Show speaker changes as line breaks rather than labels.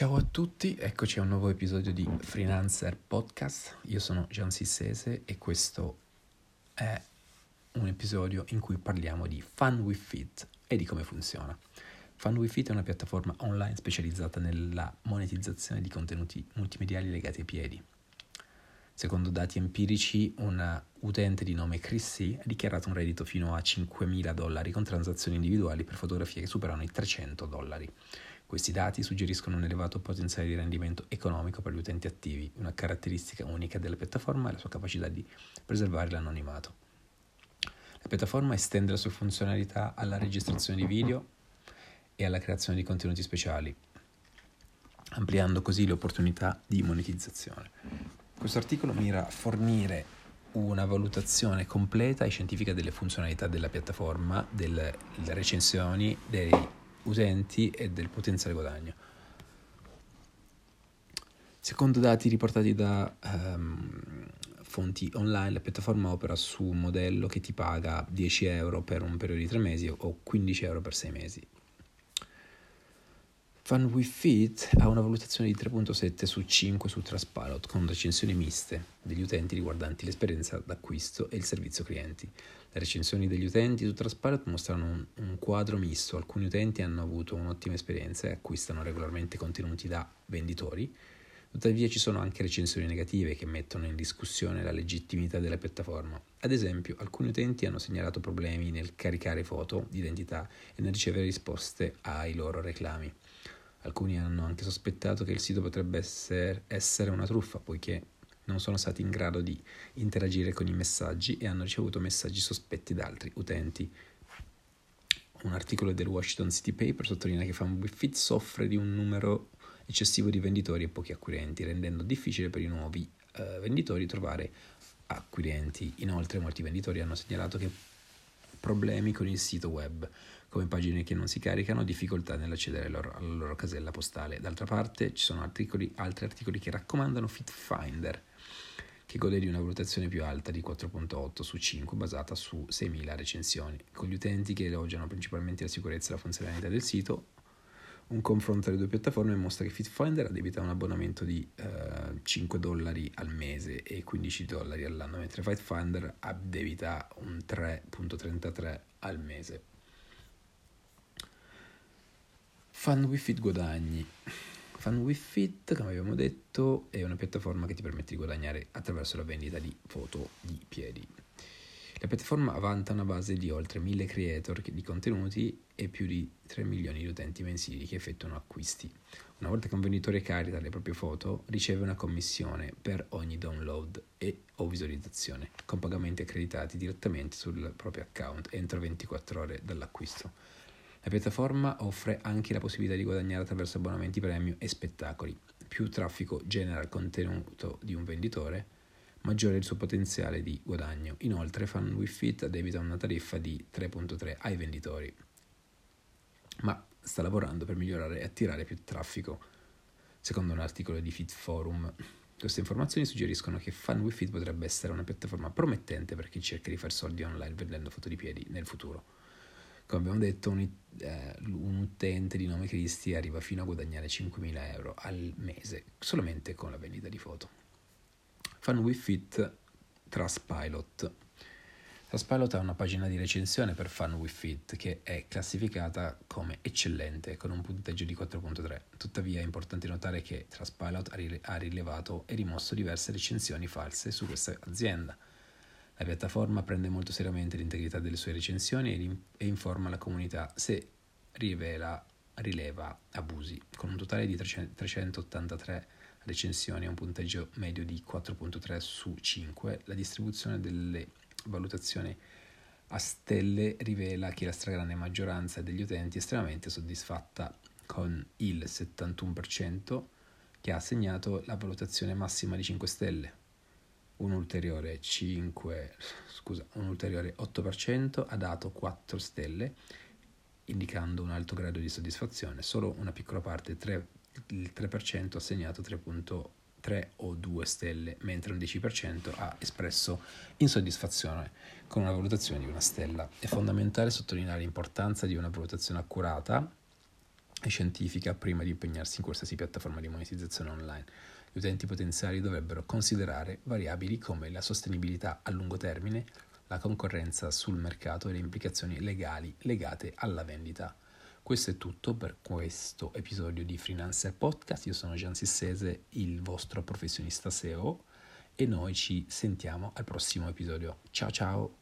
Ciao a tutti, eccoci a un nuovo episodio di Freelancer Podcast. Io sono Gian Sissese e questo è un episodio in cui parliamo di Fun with Fit e di come funziona. Fun with Fit è una piattaforma online specializzata nella monetizzazione di contenuti multimediali legati ai piedi. Secondo dati empirici, un utente di nome Chrissy ha dichiarato un reddito fino a 5.000 dollari con transazioni individuali per fotografie che superano i 300 dollari. Questi dati suggeriscono un elevato potenziale di rendimento economico per gli utenti attivi, una caratteristica unica della piattaforma è la sua capacità di preservare l'anonimato. La piattaforma estende la sua funzionalità alla registrazione di video e alla creazione di contenuti speciali, ampliando così le opportunità di monetizzazione. Questo articolo mira a fornire una valutazione completa e scientifica delle funzionalità della piattaforma, delle recensioni, dei utenti e del potenziale guadagno. Secondo dati riportati da um, fonti online, la piattaforma opera su un modello che ti paga 10 euro per un periodo di 3 mesi o 15 euro per 6 mesi. Fun with Fit ha una valutazione di 3.7 su 5 su Trustpilot con recensioni miste degli utenti riguardanti l'esperienza d'acquisto e il servizio clienti. Le recensioni degli utenti su Trustpilot mostrano un, un quadro misto, alcuni utenti hanno avuto un'ottima esperienza e acquistano regolarmente contenuti da venditori, tuttavia ci sono anche recensioni negative che mettono in discussione la legittimità della piattaforma. Ad esempio, alcuni utenti hanno segnalato problemi nel caricare foto di identità e nel ricevere risposte ai loro reclami. Alcuni hanno anche sospettato che il sito potrebbe essere, essere una truffa, poiché non sono stati in grado di interagire con i messaggi e hanno ricevuto messaggi sospetti da altri utenti. Un articolo del Washington City Paper sottolinea che FunWithFit soffre di un numero eccessivo di venditori e pochi acquirenti, rendendo difficile per i nuovi uh, venditori trovare acquirenti. Inoltre molti venditori hanno segnalato che problemi con il sito web, come pagine che non si caricano, difficoltà nell'accedere alla loro, casella postale. D'altra parte ci sono articoli, altri articoli che raccomandano FitFinder, che gode di una valutazione più alta di 4.8 su 5 basata su 6.000 recensioni. Con gli utenti che elogiano principalmente la sicurezza e la funzionalità del sito, un confronto tra le due piattaforme mostra che FitFinder addebita un abbonamento di eh, 5 dollari al mese e 15 dollari all'anno, mentre FitFinder addebita un 3.33 al mese. Fun with Fit guadagni. Fun with Fit, come abbiamo detto, è una piattaforma che ti permette di guadagnare attraverso la vendita di foto di piedi. Piattaforma vanta una base di oltre 1000 creator di contenuti e più di 3 milioni di utenti mensili che effettuano acquisti. Una volta che un venditore carica le proprie foto, riceve una commissione per ogni download e o visualizzazione, con pagamenti accreditati direttamente sul proprio account entro 24 ore dall'acquisto. La piattaforma offre anche la possibilità di guadagnare attraverso abbonamenti premium e spettacoli. Più traffico genera il contenuto di un venditore, maggiore il suo potenziale di guadagno. Inoltre Fun with Fit debita una tariffa di 3.3 ai venditori, ma sta lavorando per migliorare e attirare più traffico, secondo un articolo di Fit Forum. Queste informazioni suggeriscono che Fun with Fit potrebbe essere una piattaforma promettente per chi cerca di fare soldi online vendendo foto di piedi nel futuro. Come abbiamo detto, un, eh, un utente di nome Cristi arriva fino a guadagnare 5.000 euro al mese solamente con la vendita di foto. With Fit Trustpilot. Trustpilot è una pagina di recensione per Fun with Fit che è classificata come eccellente con un punteggio di 4.3. Tuttavia è importante notare che Trustpilot ha rilevato e rimosso diverse recensioni false su questa azienda la piattaforma prende molto seriamente l'integrità delle sue recensioni e informa la comunità se rivela, rileva abusi. Con un totale di 383 recensioni e un punteggio medio di 4.3 su 5, la distribuzione delle valutazioni a stelle rivela che la stragrande maggioranza degli utenti è estremamente soddisfatta, con il 71% che ha assegnato la valutazione massima di 5 stelle, un ulteriore 5, scusa, un ulteriore 8% ha dato 4 stelle, indicando un alto grado di soddisfazione. Solo una piccola parte, 3, il 3% ha segnato 3.3 o 2 stelle, mentre il 10% ha espresso insoddisfazione con una valutazione di una stella. È fondamentale sottolineare l'importanza di una valutazione accurata e scientifica prima di impegnarsi in qualsiasi piattaforma di monetizzazione online. Gli utenti potenziali dovrebbero considerare variabili come la sostenibilità a lungo termine, la concorrenza sul mercato e le implicazioni legali legate alla vendita. Questo è tutto per questo episodio di Freelancer Podcast. Io sono Gian Sissese, il vostro professionista SEO e noi ci sentiamo al prossimo episodio. Ciao ciao!